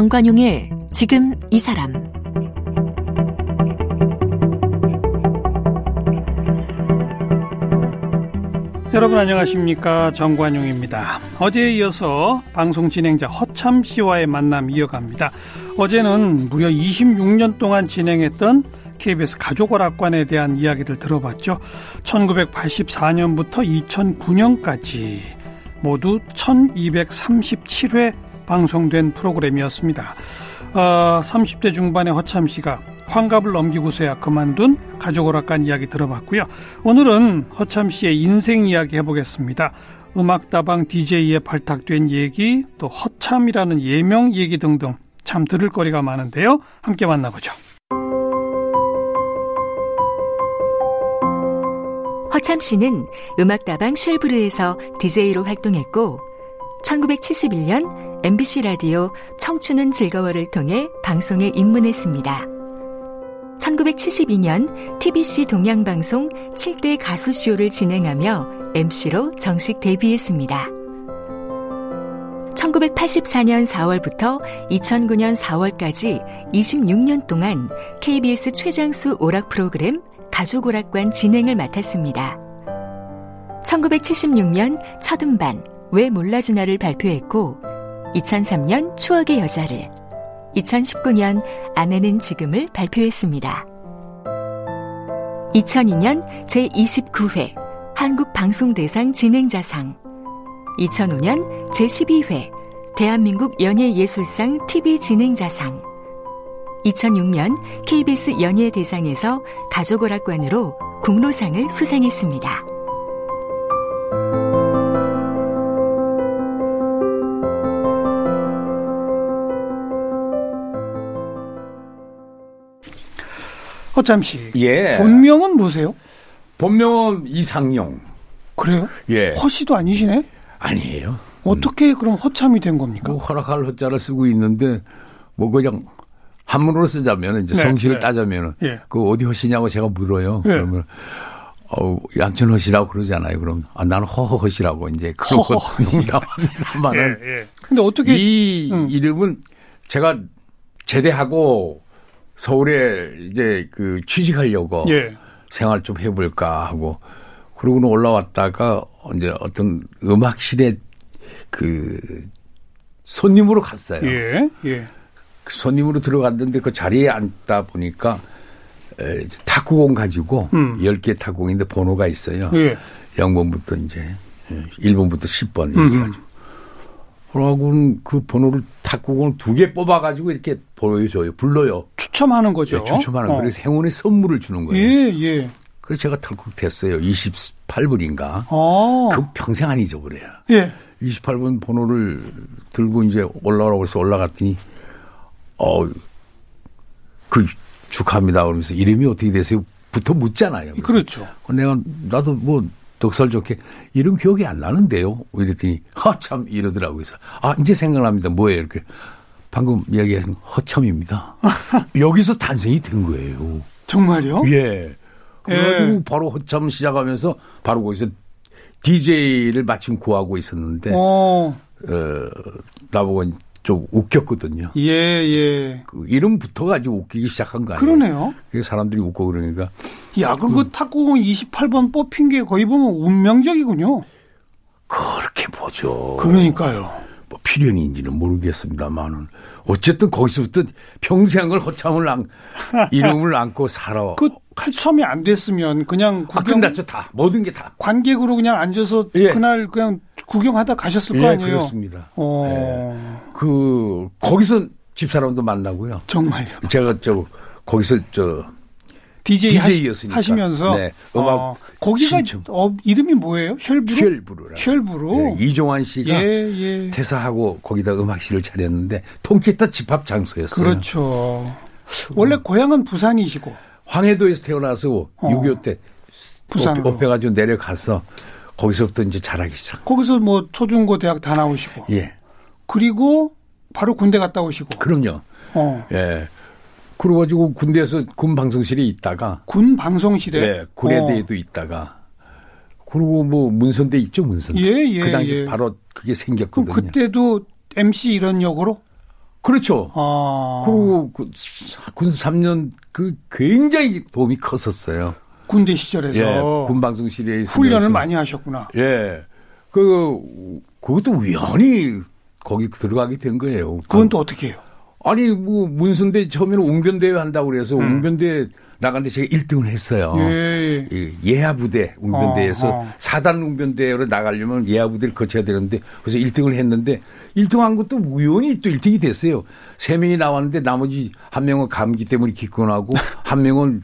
정관용의 지금 이 사람 여러분 안녕하십니까 정관용입니다. 어제에 이어서 방송 진행자 허참 씨와의 만남 이어갑니다. 어제는 무려 26년 동안 진행했던 KBS 가족오락관에 대한 이야기를 들어봤죠. 1984년부터 2009년까지 모두 1237회 방송된 프로그램이었습니다. 어, 30대 중반의 허참 씨가 환갑을 넘기고서야 그만둔 가족 오락관 이야기 들어봤고요. 오늘은 허참 씨의 인생 이야기 해보겠습니다. 음악다방 DJ에 발탁된 얘기, 또 허참이라는 예명 얘기 등등 참 들을 거리가 많은데요. 함께 만나보죠. 허참 씨는 음악다방 쉘브르에서 DJ로 활동했고 1971년 MBC 라디오 청춘은 즐거워를 통해 방송에 입문했습니다. 1972년 TBC 동양방송 7대 가수쇼를 진행하며 MC로 정식 데뷔했습니다. 1984년 4월부터 2009년 4월까지 26년 동안 KBS 최장수 오락 프로그램 가족오락관 진행을 맡았습니다. 1976년 첫 음반 왜 몰라주나를 발표했고 2003년 추억의 여자를 2019년 아내는 지금을 발표했습니다. 2002년 제29회 한국방송대상 진행자상 2005년 제12회 대한민국 연예예술상 TV 진행자상 2006년 KBS 연예대상에서 가족오락관으로 공로상을 수상했습니다. 허참 씨. 예. 본명은 뭐세요? 본명은 이상용. 그래요? 예. 허씨도 아니시네? 아니에요. 어떻게 그럼 허참이 된 겁니까? 뭐 허락할 허자를 쓰고 있는데 뭐 그냥 한문으로 쓰자면 이제 네, 성실을 네. 따자면은 예. 그 어디 허시냐고 제가 물어요. 예. 그러면 어 양천 허시라고 그러잖아요. 그럼 아 나는 허허 허시라고 이제 그런 거. 농담합니다만은 예. 근데 어떻게 이 음. 이름은 제가 제대하고 서울에 이제 그 취직하려고 예. 생활 좀 해볼까 하고 그러고는 올라왔다가 이제 어떤 음악실에 그 손님으로 갔어요. 예. 예. 그 손님으로 들어갔는데 그 자리에 앉다 보니까 에, 탁구공 가지고 음. 10개 탁구공인데 번호가 있어요. 예. 0번부터 이제 1번부터 10번 음. 이렇게 가지고. 그러고는 그 번호를 탁구공을 두 개 뽑아가지고 이렇게 보여줘요. 불러요. 추첨하는 거죠. 네, 추첨하는 어. 거. 그래서 행운의 선물을 주는 거예요. 예, 예. 그래서 제가 털컥 됐어요. 28분인가. 아. 그 평생 안 잊어버려요. 예. 28번 번호를 들고 이제 올라오라고 해서 올라갔더니, 어, 그 축하합니다. 그러면서 이름이 어떻게 되세요? 부터 묻잖아요. 그래서 그렇죠. 내가, 나도 뭐, 덕설 좋게, 이름 기억이 안 나는데요? 이랬더니, 아, 참, 이러더라고요. 그래서, 아, 이제 생각납니다. 뭐예요? 이렇게. 방금 이야기하신 허참입니다. 여기서 탄생이 된 거예요. 정말요? 예. 그래가지고 예. 바로 허참 시작하면서 바로 거기서 DJ를 마침 구하고 있었는데, 어, 어. 나보고 좀 웃겼거든요. 예, 예. 그 이름부터 가지고 웃기기 시작한 거 아니에요? 그러네요. 그래서 사람들이 웃고 그러니까 야, 그럼 그 탁구공 28번 뽑힌 게 거의 보면 운명적이군요. 그렇게 보죠. 그러니까요. 뭐 필연인지는 모르겠습니다만은 어쨌든 거기서부터 평생을 허참을 안, 이름을 안고 살아. 그 추첨이 안 됐으면 그냥 아, 구경 끝났죠 다 모든 게 다. 관객으로 그냥 앉아서 예. 그날 그냥 구경하다 가셨을 거 예, 아니에요. 그렇습니다. 어. 그 거기서 집 사람도 만나고요. 정말요. 제가 저 거기서 저 DJ DJ였으니까. 하시, 면서 네, 음악 거기가 신청. 어, 이름이 뭐예요? 쉘브루? 쉘브루라. 쉘브루. 예, 이종환 씨가 예, 예. 퇴사하고 거기다 음악실을 차렸는데 통기타 집합 장소였어요. 그렇죠. 원래 고향은 부산이시고 황해도에서 태어나서 어. 6.25때 부산으로. 업해 가지고 내려가서 거기서부터 이제 잘하기 시작. 거기서 뭐 초중고 대학 다 나오시고 예. 그리고 바로 군대 갔다 오시고 그럼요. 어. 예. 그래가지고 군대에서 군 방송실에 있다가 군 방송실에 예, 구례대에도 있다가 그리고 뭐 문선대 있죠 문선대. 예, 예, 그 당시 예. 바로 그게 그럼 생겼거든요. 그때도 MC 이런 역으로 그렇죠. 아. 그리고 그 군수 3년 그 굉장히 도움이 컸었어요. 군대 시절에서 예, 군 방송실에 훈련을 많이 하셨구나. 예. 그 그것도 우연히 거기 들어가게 된 거예요. 그건 또 어떻게 해요? 아니 뭐 문순대 처음에는 웅변대회 한다고 그래서 음. 웅변대 나갔는데 제가 1등을 했어요. 예. 예 하부대 웅변대에서 어, 어. 4단 웅변대로 나가려면 예하부대를 거쳐야 되는데 그래서 1등을 했는데 1등 한 것도 우연히 또 1등이 됐어요. 3명이 나왔는데 나머지 한 명은 감기 때문에 기권하고 한 명은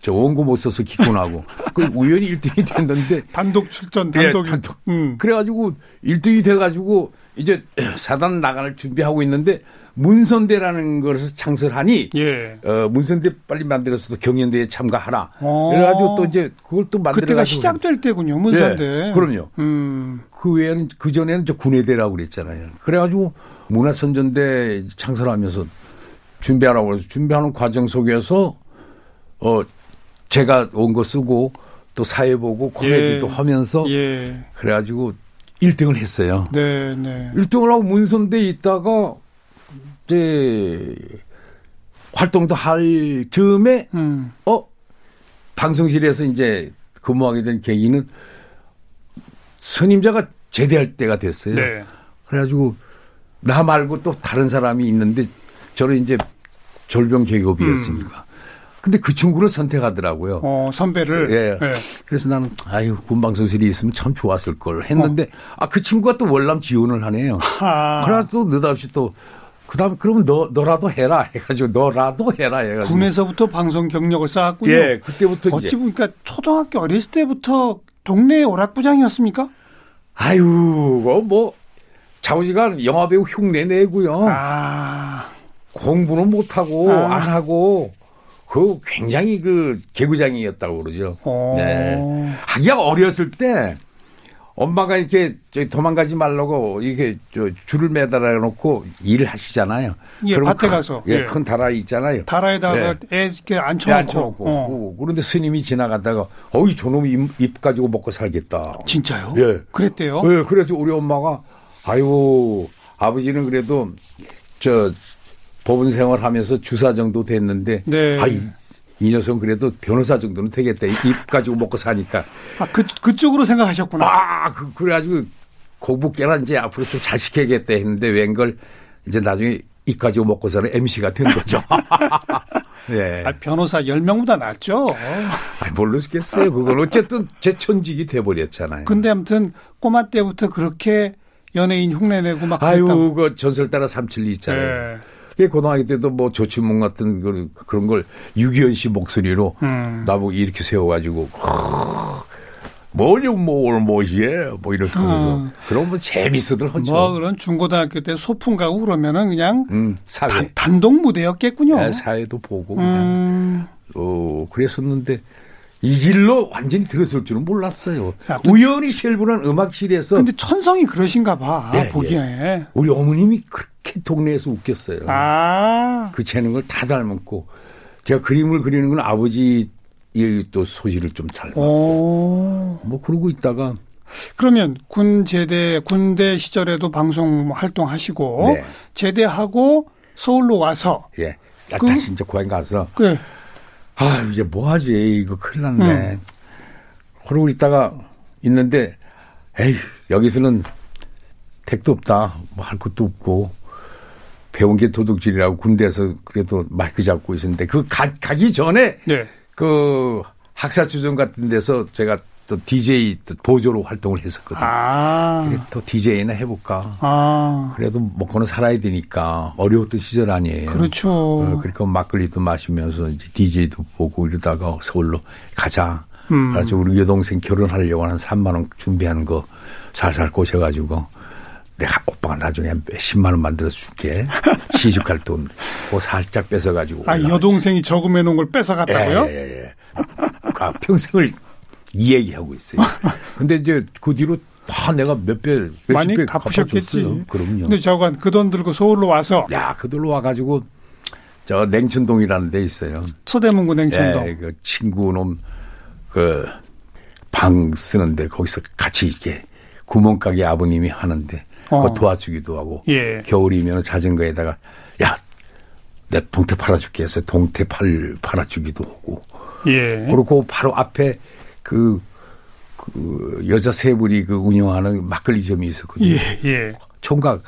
저 원고 못 써서 기권하고 그 우연히 1등이 됐는데 단독 출전 단독 예, 단독 음. 그래 가지고 1등이 돼 가지고 이제 사단 나갈 준비하고 있는데 문선대라는 것을 창설하니 예. 어, 문선대 빨리 만들어서도 경연대에 참가하라. 오. 어. 그래가지고 또 이제 그걸 또 만들어 그때가 시작될 때군요. 문선대. 예, 그럼요. 음. 그 외에는 그 전에는 저 군의대라고 그랬잖아요. 그래가지고 문화선전대 창설하면서 준비하라고 그래서 준비하는 과정 속에서 어 제가 온 거 쓰고 또 사회 보고 코미디도 예. 하면서 예. 그래가지고 1등을 했어요. 네, 네. 1등을 하고 문선대에 있다가 이제 활동도 할 즈음에 음. 어 방송실에서 이제 근무하게 된 계기는 선임자가 제대할 때가 됐어요. 네. 그래가지고 나 말고 또 다른 사람이 있는데 저는 이제 졸병 계급이었으니까. 음. 근데 그 친구를 선택하더라고요. 어, 선배를? 예. 네. 그래서 나는, 아유, 군방송실이 있으면 참 좋았을 걸 했는데, 어. 아, 그 친구가 또 월남 지원을 하네요. 아. 그래서 또 느닷없이 또, 그 다음에 그러면 너, 너라도 해라 해가지고, 너라도 해라 해가지고. 군에서부터 방송 경력을 쌓았군요. 예, 그때부터 어찌. 보니까 초등학교 어렸을 때부터 동네 오락부장이었습니까? 아유, 뭐, 자우지가 영화배우 흉내 내고요. 아. 공부는 못하고, 아. 안 하고, 그 굉장히 그 개구장이었다고 그러죠. 오. 어. 네. 하기가 어렸을 때 엄마가 이렇게 도망가지 말라고 이렇게 저 줄을 매달아 놓고 일을 하시잖아요. 예, 밭에 가서. 예, 예, 큰 다라 있잖아요. 다라에다가 예. 애 이렇게 앉혀놓고. 예, 앉혀놓고. 어. 그런데 스님이 지나가다가 어이 저놈이 입, 입, 가지고 먹고 살겠다. 진짜요? 예. 그랬대요? 예, 그래서 우리 엄마가 아이고 아버지는 그래도 저 법원 생활하면서 주사 정도 됐는데 네. 아이 이 녀석은 그래도 변호사 정도는 되겠다. 입 가지고 먹고 사니까. 아, 그, 그쪽으로 생각하셨구나. 아, 그, 그래가지고 깨라 이제 앞으로 좀 잘 시켜야겠다 했는데 웬걸 이제 나중에 입 가지고 먹고 사는 MC가 된 거죠. 예. 아, 변호사 10명보다 낫죠. 아, 모르겠어요. 그건 어쨌든 제 천직이 돼버렸잖아요. 근데 아무튼 꼬마 때부터 그렇게 연예인 흉내내고 막 아유, 그 전설 따라 삼칠리 있잖아요. 예. 고등학교 때도 뭐 조치몽 같은 그런 걸 유기현 씨 목소리로 음. 나보고 이렇게 세워가지고 뭐냐 뭐 뭐시에 뭐 이렇게 하면서 음. 그런 거 재밌어들 하죠. 뭐 그런 중고등학교 때 소풍 가고 그러면은 그냥 음, 사회. 단, 독 무대였겠군요. 네, 사회도 보고 그냥 음. 어 그랬었는데 이 길로 완전히 들었을 줄은 몰랐어요. 야, 우연히 셀분한 음악실에서. 근데 천성이 그러신가 봐. 네, 보기에. 네. 우리 어머님이 그렇게 동네에서 웃겼어요. 아. 그 재능을 다 닮았고. 제가 그림을 그리는 건 아버지 또 소질을 좀 잘. 뭐 그러고 있다가. 그러면 군 제대 군대 시절에도 방송 활동하시고 네. 제대하고 서울로 와서 예. 그, 다시 이제 고향 가서 그 아, 이제 뭐 하지? 이거 큰일 났네. 음. 그러고 있다가 있는데, 에이, 여기서는 택도 없다. 뭐 할 것도 없고, 배운 게 도둑질이라고 군대에서 그래도 마이크 잡고 있었는데, 그 가, 가기 전에, 네. 그 학사주점 같은 데서 제가 또 DJ 또 보조로 활동을 했었거든요. 아. 또 DJ나 해볼까. 아. 그래도 먹고는 살아야 되니까 어려웠던 시절 아니에요. 그렇죠. 어, 그러니까 막걸리도 마시면서 이제 DJ도 보고 이러다가 서울로 가자. 음. 그래서 우리 여동생 결혼하려고 하는 3만 원 준비하는 거 살살 꼬셔가지고 내가 오빠가 나중에 10만 원 만들어서 줄게. 시집갈 돈. 그 살짝 뺏어가지고. 아, 여동생이 저금해 놓은 걸 뺏어갔다고요? 예, 예, 예. 아, 평생을 이 얘기하고 있어요. 근데 이제 그 뒤로 다 내가 몇 배, 많이 배 갚으셨겠지. 그럼요. 근데 저건 그 돈 들고 서울로 와서. 야, 그 돈으로 와가지고 저 냉천동이라는 데 있어요. 서대문구 냉천동. 예, 그 친구놈 그 방 쓰는데 거기서 같이 이렇게 구멍가게 아버님이 하는데 어. 도와주기도 하고 예. 겨울이면 자전거에다가 야, 내 동태 팔아줄게 해서 동태 팔 팔아주기도 하고 예. 그리고 바로 앞에 그, 그 여자 세 분이 그 운영하는 막걸리점이 있었거든요. 예, 예. 총각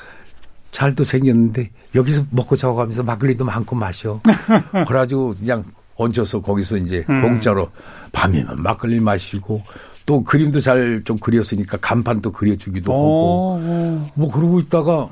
잘도 생겼는데 여기서 먹고 자고 가면서 막걸리도 많고 마셔. 그래가지고 그냥 얹어서 거기서 이제 음. 공짜로 밤이면 막걸리 마시고 또 그림도 잘 좀 그렸으니까 간판도 그려주기도 하고 어, 어. 뭐 그러고 있다가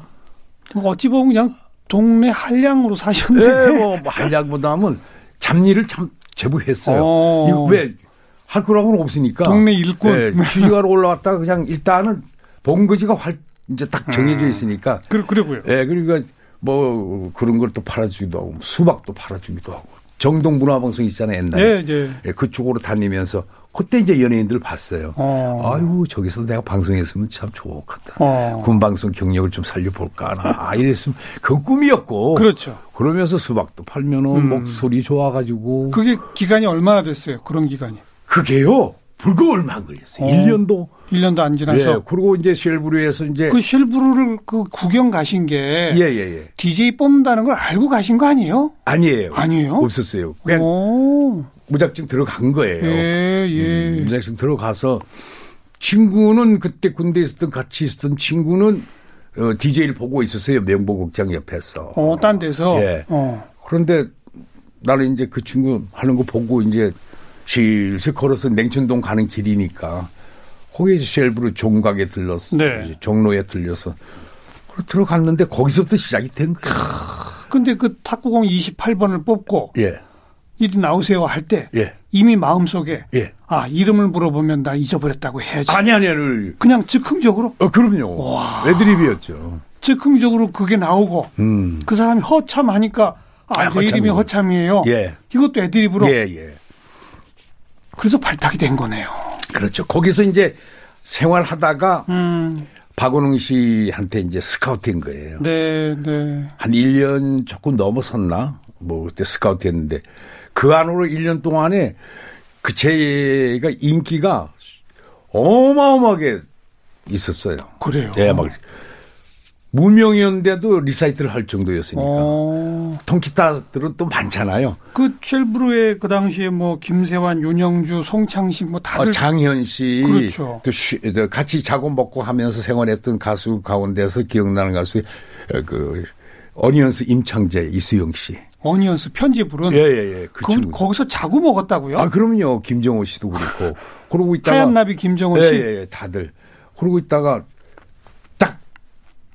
어찌 보면 그냥 동네 한량으로 사셨네. 예, 뭐 한량보다는 잡일을 참 제법 했어요. 어. 이거 왜할 거라고는 없으니까. 동네 일꾼. 예, 취직하러 올라왔다가 그냥 일단은 본거지가 활 이제 딱 음. 정해져 있으니까. 그, 그러고요. 예, 그러니까 뭐 그런 걸 또 팔아주기도 하고 수박도 팔아주기도 하고 정동 문화방송 있잖아요 옛날에. 예, 예. 예, 그쪽으로 다니면서 그때 이제 연예인들 봤어요. 어. 아유 저기서 내가 방송했으면 참 좋겠다. 어. 군방송 경력을 좀 살려볼까 하나. 아, 이랬으면 그 꿈이었고. 그렇죠. 그러면서 수박도 팔면은 음. 목소리 좋아가지고. 그게 기간이 얼마나 됐어요? 그런 기간이. 그게요. 불과 얼마 안 걸렸어요. 어. 1년도. 1년도 안 예. 지나서. 그리고 이제 쉘브르에서 이제. 그 쉘브르를 그 구경 가신 게 예, 예, 예. DJ 뽑는다는 걸 알고 가신 거 아니에요? 아니에요. 아니에요? 없었어요. 그냥 오. 무작정 들어간 거예요. 예, 예. 음, 무작정 들어가서 친구는 그때 군대에 있었던 같이 있었던 친구는 어, DJ를 보고 있었어요. 명보극장 옆에서. 어, 딴 데서. 예. 어. 그런데 나는 이제 그 친구 하는 거 보고 이제 실실 걸어서 냉천동 가는 길이니까 거기 쉘브르 종각에 들렀어. 네. 종로에 들려서 들어갔는데 거기서부터 시작이 된 거야. 근데 그 탁구공 28번을 뽑고 예. 이리 나오세요 할때 예. 이미 마음속에 예. 아, 이름을 물어보면 나 잊어버렸다고 해야지. 아니 아니 아니. 그냥 즉흥적으로 어 그럼요. 애드립이었죠. 즉흥적으로 그게 나오고 음. 그 사람이 허참하니까 아, 아, 내 이름이. 허참이에요. 예. 이것도 애드립으로 예, 예. 그래서 발탁이 된 거네요. 그렇죠. 거기서 이제 생활하다가 음. 박원웅 씨한테 이제 스카우트인 거예요. 네, 네. 한 1년 조금 넘어섰나? 뭐 그때 스카우트 했는데 그 안으로 1년 동안에 그 제가 인기가 어마어마하게 있었어요. 그래요. 예, 막 무명이었는데도 리사이틀을 할 정도였으니까. 어. 통기타들은 또 많잖아요. 그 쉘부르의 그 당시에 뭐 김세환, 윤형주, 송창식 뭐 다들 어, 장현 씨, 그렇죠. 또 쉬- 저 같이 자고 먹고 하면서 생활했던 가수 가운데서 기억나는 가수 어, 그 어니언스 임창제, 이수영 씨. 어니언스 편지 부른 예예 예. 그 거. 거기서 자고 먹었다고요? 아 그럼요. 김정호 씨도 그렇고. 그러고 있다가 하얀 나비 김정호 씨. 예예예. 다들 그러고 있다가 딱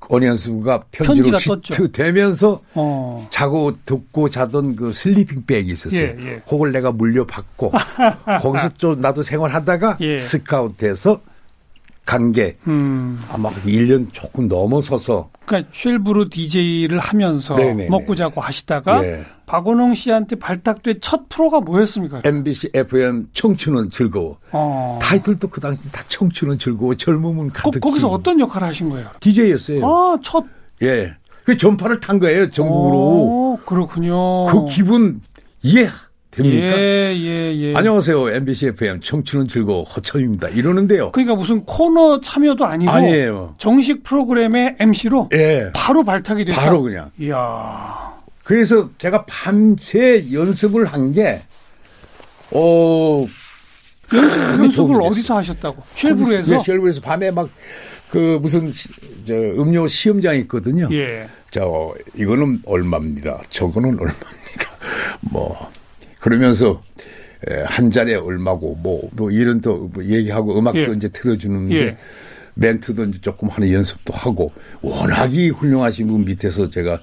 어니언스가 편지로 편지가 떴죠. 히트 되면서 어. 깔고 덮고 자던 그 슬리핑 백이 있었어요. 예, 예. 그걸 내가 물려받고 거기서 좀 나도 생활하다가 예. 스카우트해서 간게 음. 아마 1년 조금 넘어서서 그러니까 쉘부르 DJ를 하면서 네네네. 먹고 자고 하시다가 예. 박원웅 씨한테 발탁된 첫 프로가 뭐였습니까? MBC FM 청춘은 즐거워. 어. 타이틀도 그 당시 다 청춘은 즐거워 젊음은 거, 가득히. 거기서 어떤 역할을 하신 거예요? DJ였어요. 아, 첫 예. 그 전파를 탄 거예요 전국으로. 어, 그렇군요. 그 기분 이해 됩니까? 예, 예, 예. 안녕하세요 MBC FM 청춘은 즐거워 허천입니다. 이러는데요. 그러니까 무슨 코너 참여도 아니고 아니에요. 정식 프로그램의 MC로 예. 바로 발탁이 됐다. 바로 그냥. 이야. 그래서 제가 밤새 연습을 한 게, 어, 연습, 연습을 도움이 어디서 하셨다고? 쉘브루에서? 예, 쉘브에서 밤에 막, 그, 무슨, 시- 저, 음료 시험장이 있거든요. 예. 저, 이거는 얼마입니다. 저거는 얼마입니다. 뭐, 그러면서, 에, 한 잔에 얼마고, 뭐, 뭐, 이런 또뭐 얘기하고 음악도 예. 이제 틀어주는데, 예. 멘트도 이제 조금 하는 연습도 하고, 워낙이 훌륭하신 분 밑에서 제가,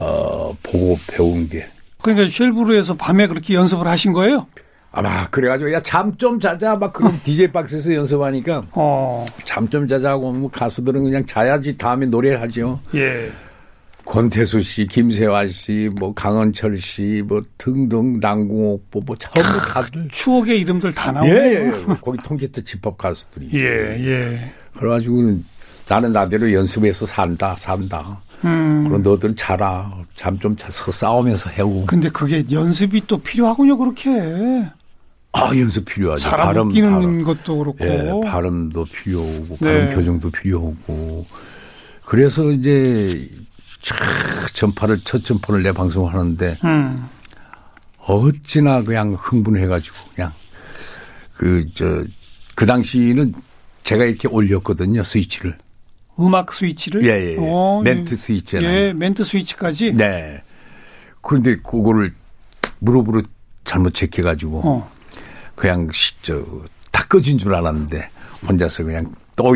어, 보고 배운 게, 그러니까 쉘브루에서 밤에 그렇게 연습을 하신 거예요? 아마 그래가지고 야 잠 좀 자자 막 그런 DJ 박스에서 연습하니까 어. 잠좀 자자고 뭐 가수들은 그냥 자야지 다음에 노래를 하죠. 예. 권태수 씨, 김세화 씨, 뭐 강원철 씨, 뭐 등등 남궁옥보 뭐 전부 다들 추억의 이름들 다 예, 나오네요. 예, 예. 거기 통기타 집합 가수들이. 예, 예. 그래가지고는 나는 나대로 연습해서 산다, 산다. 음. 그럼 너들은 자라. 잠 좀 자서 싸우면서 해고. 근데 그게 연습이 또 필요하군요, 그렇게. 아, 연습 필요하죠. 사람 발음, 웃기는 발음. 것도 그렇고. 예, 발음도 필요하고 발음 네. 교정도 필요하고 그래서 이제 촥 전파를 첫 전파를 내 방송을 하는데 음. 어찌나 그냥 흥분해가지고 그냥 그 저그 당시는 제가 이렇게 올렸거든요 스위치를. 음악 스위치를 예, 예, 예. 어, 멘트 스위치잖아요. 예, 멘트 스위치까지. 네. 그런데 그거를 무릎으로 잘못 체크해가지고 어. 그냥 시- 저, 다 꺼진 줄 알았는데 혼자서 그냥 또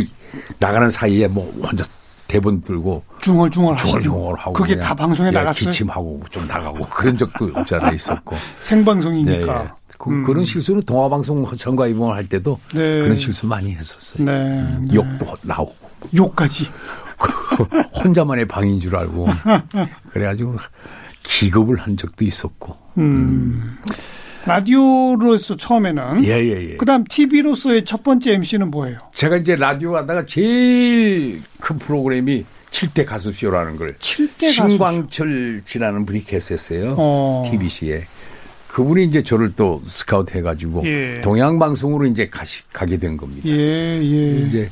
나가는 사이에 뭐 혼자 대본 들고 중얼중얼. 중얼중얼 하고 그게 다 방송에 예, 나갔어요. 기침하고 좀 나가고 그런 적도 없잖아 있었고 생방송이니까. 네, 예. 그, 그런 실수는 동화방송 허천과 이봉을 할 때도 네. 그런 실수 많이 했었어요. 네, 네. 욕도 나오고 욕까지. 혼자만의 방인 줄 알고 그래가지고 기겁을 한 적도 있었고 음. 라디오로서 처음에는 예 예 예. 그다음 TV로서의 첫 번째 MC는 뭐예요? 제가 이제 라디오 하다가 제일 큰 프로그램이 7대 가수쇼라는 걸 7대 가수. 신광철 씨라는 분이 계셨어요. 어. TBC에. 그분이 이제 저를 또 스카우트 해가지고 예. 동양방송으로 이제 가시, 가게 된 겁니다. 예, 예. 이제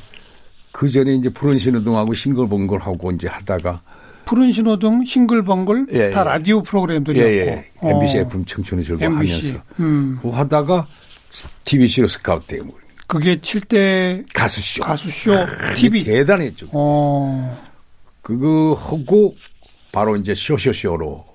그 전에 이제 푸른 신호등하고 싱글벙글하고 이제 하다가 푸른 신호등, 싱글벙글 예, 다 예. 라디오 프로그램들이었고. 예, 예. 어. MBC FM 청춘을 즐거. 하면서 음. 하다가 TBC로 스카우트 되고 그게 7대 가수쇼. 가수쇼 TV. 대단했죠. 어. 그거 하고 바로 이제 쇼쇼쇼로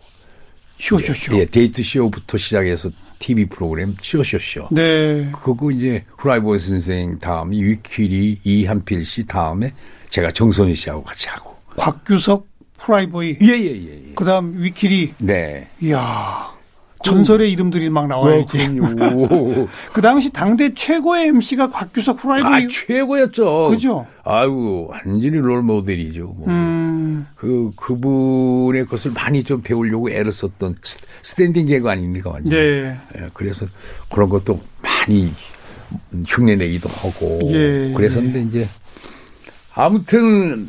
쇼쇼쇼. 예, 데이트 쇼부터 시작해서 TV 프로그램 쇼쇼쇼. 네. 그거 이제 후라이보이 선생 다음에 위키리 이한필 씨 다음에 제가 정선희 씨하고 같이 하고. 곽규석, 프라이보이. 예 예 예. 예, 그 다음 위키리. 네. 이야. 전설의 이름들이 막 나와야지. 어. 그 당시 당대 최고의 MC가 곽규석 프라이보이. 아 최고였죠. 그죠? 아이고 완전히 롤 모델이죠. 뭐. 음. 그 그분의 것을 많이 좀 배우려고 애를 썼던 스- standing 개그 아닙니까 완전. 네. 예, 그래서 그런 것도 많이 흉내내기도 하고 예, 그랬었는데 이제 아무튼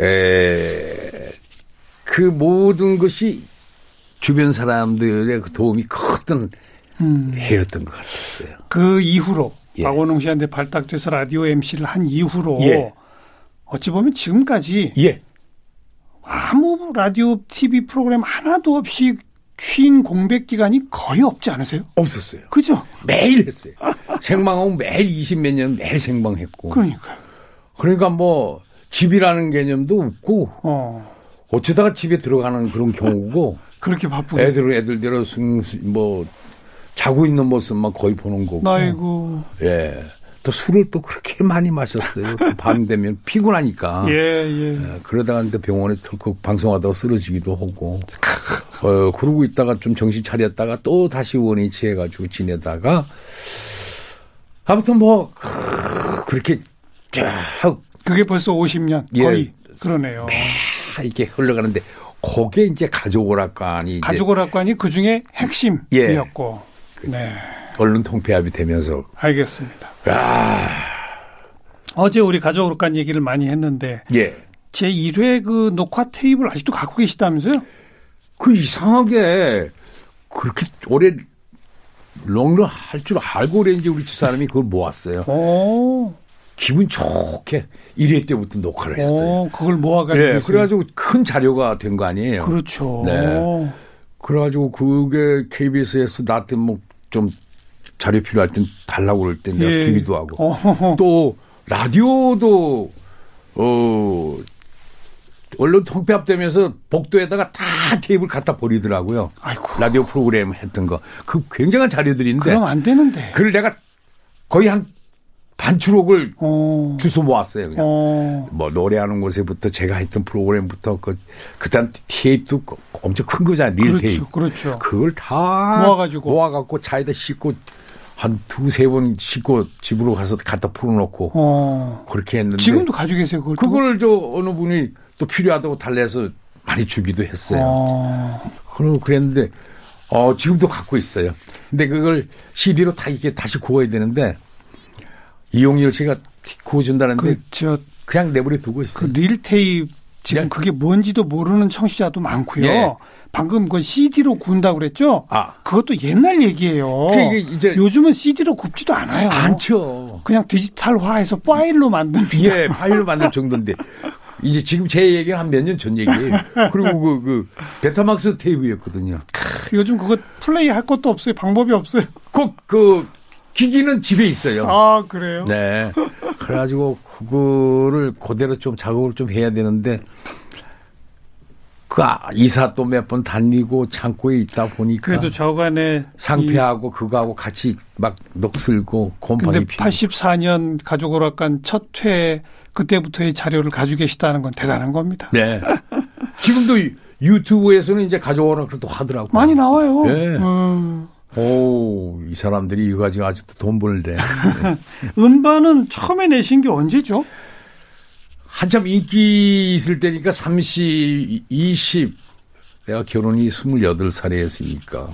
에, 그 모든 것이 주변 사람들의 그 도움이 컸던 음. 해였던 것 같았어요. 그 이후로 예. 박원웅 씨한테 발탁돼서 라디오 MC를 한 이후로 예. 어찌 보면 지금까지 예, 아무 라디오 TV 프로그램 하나도 없이 쉰 공백 기간이 거의 없지 않으세요? 없었어요. 그죠? 매일 했어요. 생방하고 매일 20 몇 년 매일 생방했고. 그러니까요. 그러니까 뭐 집이라는 개념도 없고 어. 어쩌다가 집에 들어가는 그런 경우고 그렇게 바쁘게. 애들 애들대로 숭, 뭐 자고 있는 모습만 거의 보는 거고. 아이고. 예. 또 술을 또 그렇게 많이 마셨어요. 또밤 되면 피곤하니까. 예, 예. 예, 그러다가 근데 병원에 털컥 방송하다가 쓰러지기도 하고. 어, 그러고 있다가 좀 정신 차렸다가 또 다시 원인 취해가지고 지내다가 아무튼 뭐 그렇게 쫙 그게 벌써 50년 예. 거의 그러네요. 이렇게 흘러가는데 그게 이제 가족 오락관이 이제 가족 오락관이 그 중에 핵심이었고. 네, 언론 통폐합이 되면서 알겠습니다. 아, 어제 우리 가족 오락관 얘기를 많이 했는데 예. 제 1회 그 녹화 테이프를 아직도 갖고 계시다면서요? 그 이상하게 그렇게 오래 롱런 할 줄 알고 그랬는지 우리 집 사람이 그걸 모았어요. 오, 기분 좋게 1회 때부터 녹화를 했어요. 오 그걸 모아가지고. 예, 계세요. 그래가지고 큰 자료가 된 거 아니에요. 그렇죠. 네. 그래가지고 그게 KBS에서 나한테 뭐 좀 자료 필요할 땐 달라고 그럴 때 내가 예. 주기도 하고 어허허. 또 라디오도 어 언론 통폐합 되면서 복도에다가 다 테이블 갖다 버리더라고요. 아이고. 라디오 프로그램 했던 거. 그 굉장한 자료들인데 그럼 안 되는데. 그걸 내가 거의 한 반추록을 어. 주워 모았어요. 그냥. 어. 뭐 노래하는 곳에부터 제가 했던 프로그램부터 그 그다음 테이프도 그 엄청 큰 거잖아요. 릴 그렇죠. 테이프. 그렇죠. 그걸 다 모아가지고. 모아갖고 차에다 싣고 한 두세 번 싣고 집으로 가서 갖다 풀어놓고 어. 그렇게 했는데 지금도 가지고 계세요, 그걸. 또? 그걸 저 어느 분이 또 필요하다고 달래서 많이 주기도 했어요. 어. 그리고 그랬는데 어 지금도 갖고 있어요. 근데 그걸 CD로 다 이렇게 다시 구워야 되는데 이용열 씨가 구워준다는데 그, 저, 그, 냥 내버려 두고 그 있어요. 릴테이프 지금 예. 그게 뭔지도 모르는 청취자도 많고요. 예. 방금 그 CD로 구운다고 그랬죠? 아. 그것도 옛날 얘기예요. 이제- 요즘은 CD로 굽지도 않아요. 많죠. 그냥 디지털화해서 파일로 만듭니다. 예, 파일로 만들 정도인데 이제 지금 제 얘기는 한 몇 년 전 얘기예요. 그리고 그, 그 베타막스 테이프였거든요. 요즘 그거 플레이 할 것도 없어요. 방법이 없어요. 꼭 그 기기는 집에 있어요. 아, 그래요? 네. 그래가지고 그거를 그대로 좀 작업을 좀 해야 되는데 그 아- 이사 또 몇 번 다니고 창고에 있다 보니까 그래도 저간에 상패하고 그거하고 같이 막 녹슬고 곰팡이 근데 피고 84년 가족 오락관 첫 회 그때부터의 자료를 가지고 계시다는 건 대단한 겁니다. 네. 지금도 유- 유튜브에서는 이제 가져오라 그래도 하더라고. 많이 나와요. 예. 음. 오, 이 사람들이 이거 가지고 아직도 돈 벌래. 음반은 처음에 내신 게 언제죠? 한참 인기 있을 때니까 30, 20. 내가 결혼이 28살에 했으니까.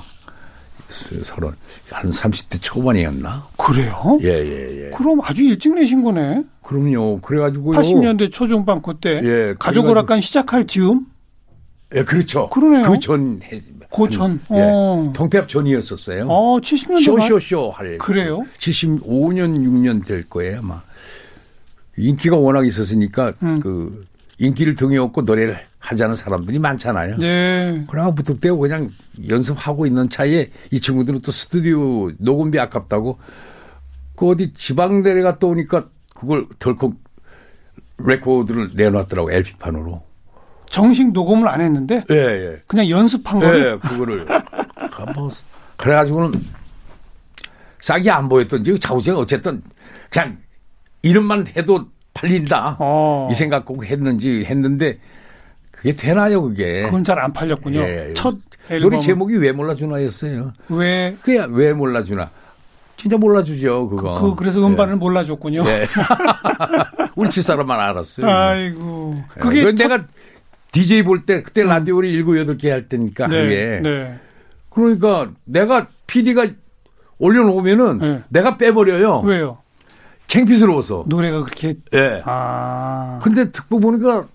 서른, 한 30대 초반이었나? 그래요? 예, 예, 예. 그럼 아주 일찍 내신 거네. 그럼요. 그래가지고요. 80년대 초중반 그때 예, 가족 그래가지고- 오락관 시작할 즈음 예, 그렇죠. 그러네요. 그 전, 해- 그 전. 한- 예. 어. 통폐합 전이었었어요. 어, 70년대 말 쇼쇼쇼 할. 그래요? 75년, 6년 될 거예요, 아마. 인기가 워낙 있었으니까, 음. 그, 인기를 등에 업고 노래를 하자는 사람들이 많잖아요. 네. 그러고 부탁되고 그냥 연습하고 있는 차에 이 친구들은 또 스튜디오 녹음비 아깝다고 그 어디 지방 대회 갔다 오니까 그걸 덜컥 레코드를 내놨더라고, LP판으로. 정식 녹음을 안 했는데 예, 예. 그냥 연습한 거를 예, 그거를. 아, 뭐, 그래가지고는 싹이 안 보였던지 자우지가 어쨌든 그냥 이름만 해도 팔린다. 어. 이 생각 꼭 했는지 했는데 그게 되나요, 그게? 그건 잘 안 팔렸군요. 예. 첫 앨범 노래 제목이 왜 몰라주나였어요. 왜 그게 왜 몰라주나. 진짜 몰라주죠, 그거. 그, 그 래서 음반을 몰라줬군요. 예. 예. 우리 집사람만 알았어요. 아이고. 그게 그게 첫- 내가 DJ 볼 때 그때 라디오를 일곱 여덟 개 할 때니까 네, 하루에 네. 그러니까 내가 PD가 올려놓으면은 네. 내가 빼버려요. 왜요? 창피스러워서. 노래가 그렇게 예. 아 근데 듣고 보니까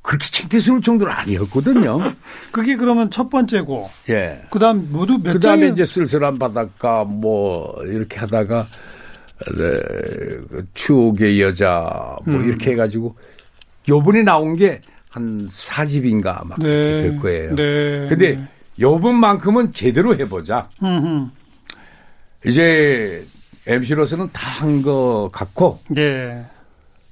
그렇게 창피스러울 정도는 아니었거든요. 그게 그러면 첫 번째고 예. 그 다음 모두 몇 그 다음에 장이 이제 쓸쓸한 바닷가 뭐 이렇게 하다가 에, 그 추억의 여자 뭐 음. 이렇게 해가지고 요번에 나온 게 한 4집인가 막 그렇게 될 거예요. 네. 근데 요번만큼은 제대로 해보자. 음, 이제 MC로서는 다 한 거 같고 네.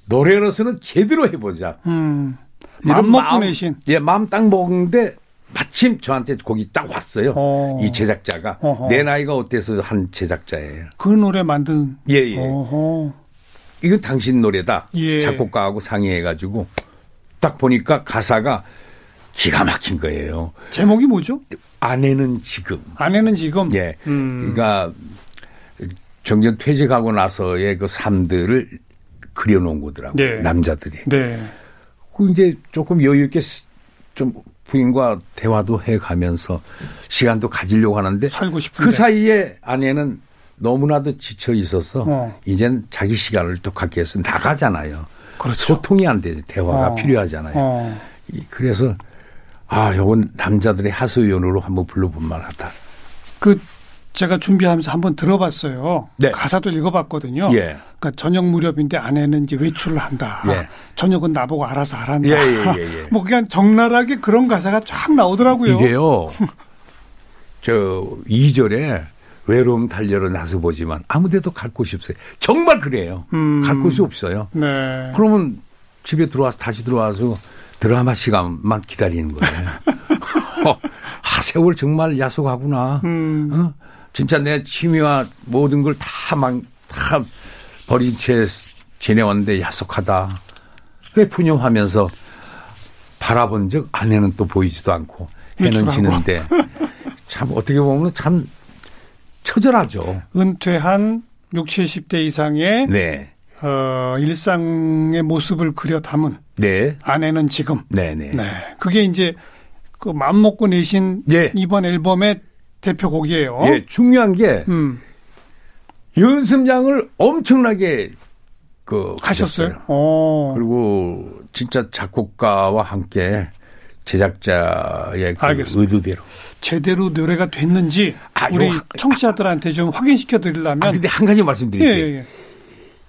노래로서는 제대로 해보자. 음. 마음 먹고 내신. 예, 마음 딱 먹는데 마침 저한테 곡이 딱 왔어요. 어. 이 제작자가 어허. 내 나이가 어때서 한 제작자예요. 그 노래 만든 예, 예. 어허. 이건 당신 노래다. 예. 작곡가하고 상의해가지고 딱 보니까 가사가 기가 막힌 거예요. 제목이 뭐죠? 아내는 지금. 아내는 지금 예. 음. 그러니까 정년 퇴직하고 나서의 그 삶들을 그려놓은 거더라고요. 네. 남자들이. 네. 그 이제 조금 여유 있게 시- 좀 부인과 대화도 해 가면서 시간도 가지려고 하는데 살고 싶은데. 그 사이에 아내는 너무나도 지쳐 있어서 어. 이젠 자기 시간을 또 갖기 위해서 나가잖아요. 그렇죠. 소통이 안 되죠. 대화가 어. 필요하잖아요. 어. 이- 그래서 아, 요건 남자들의 하소연으로 한번 불러본 만하다. 그 제가 준비하면서 한번 들어봤어요. 네. 가사도 읽어봤거든요. 예. 그러니까 저녁 무렵인데 아내는 이제 외출을 한다. 예. 저녁은 나보고 알아서 하란다. 예, 예, 예, 예. 뭐 그냥 적나라하게 그런 가사가 쫙 나오더라고요. 이게요. 저 2절에 외로움 달려러 나서 보지만 아무데도 갈 곳이 없어요. 정말 그래요. 음. 갈 곳이 없어요. 네. 그러면 집에 들어와서 다시 들어와서 드라마 시간만 기다리는 거예요. 아, 세월 정말 야속하구나. 음. 어? 진짜 내 취미와 모든 걸 다 막, 다 버린 채 지내왔는데 야속하다. 왜 푸념하면서 바라본 적 아내는 또 보이지도 않고 해는. 지는데 참 어떻게 보면 참 처절하죠. 은퇴한 60, 70대 이상의 네. 어, 일상의 모습을 그려 담은 네. 아내는 지금. 네. 네. 네. 그게 이제 그 마음 먹고 내신 예. 이번 앨범의 대표곡이에요. 예, 중요한 게 음. 연습량을 엄청나게 그 하셨어요? 가셨어요. 어. 그리고 진짜 작곡가와 함께 제작자의 그. 의도대로. 제대로 노래가 됐는지 아, 우리 요 하- 청취자들한테 좀 확인시켜 드리려면 아, 근데 한 가지 예, 말씀드릴게요. 예, 예.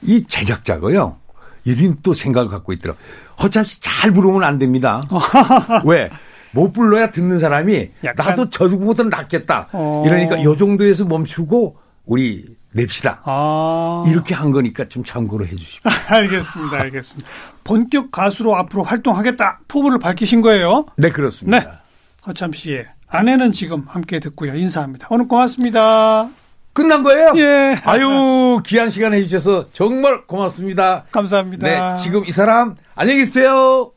이 제작자가요. 이런 또 생각을 갖고 있더라고요. 허참씨 잘 부르면 안 됩니다. 왜? 못 불러야 듣는 사람이 약간- 나도 저보다 낫겠다. 어. 이러니까 요 정도에서 멈추고 우리 냅시다. 아. 이렇게 한 거니까 좀 참고로 해 주십시오. 알겠습니다. 알겠습니다. 본격 가수로 앞으로 활동하겠다. 포부를 밝히신 거예요. 네, 그렇습니다. 네. 허참 씨의 아내는 지금 함께 듣고요. 인사합니다. 오늘 고맙습니다. 끝난 거예요? 예. 아유, 귀한 시간 해주셔서 정말 고맙습니다. 감사합니다. 네, 지금 이 사람 안녕히 계세요.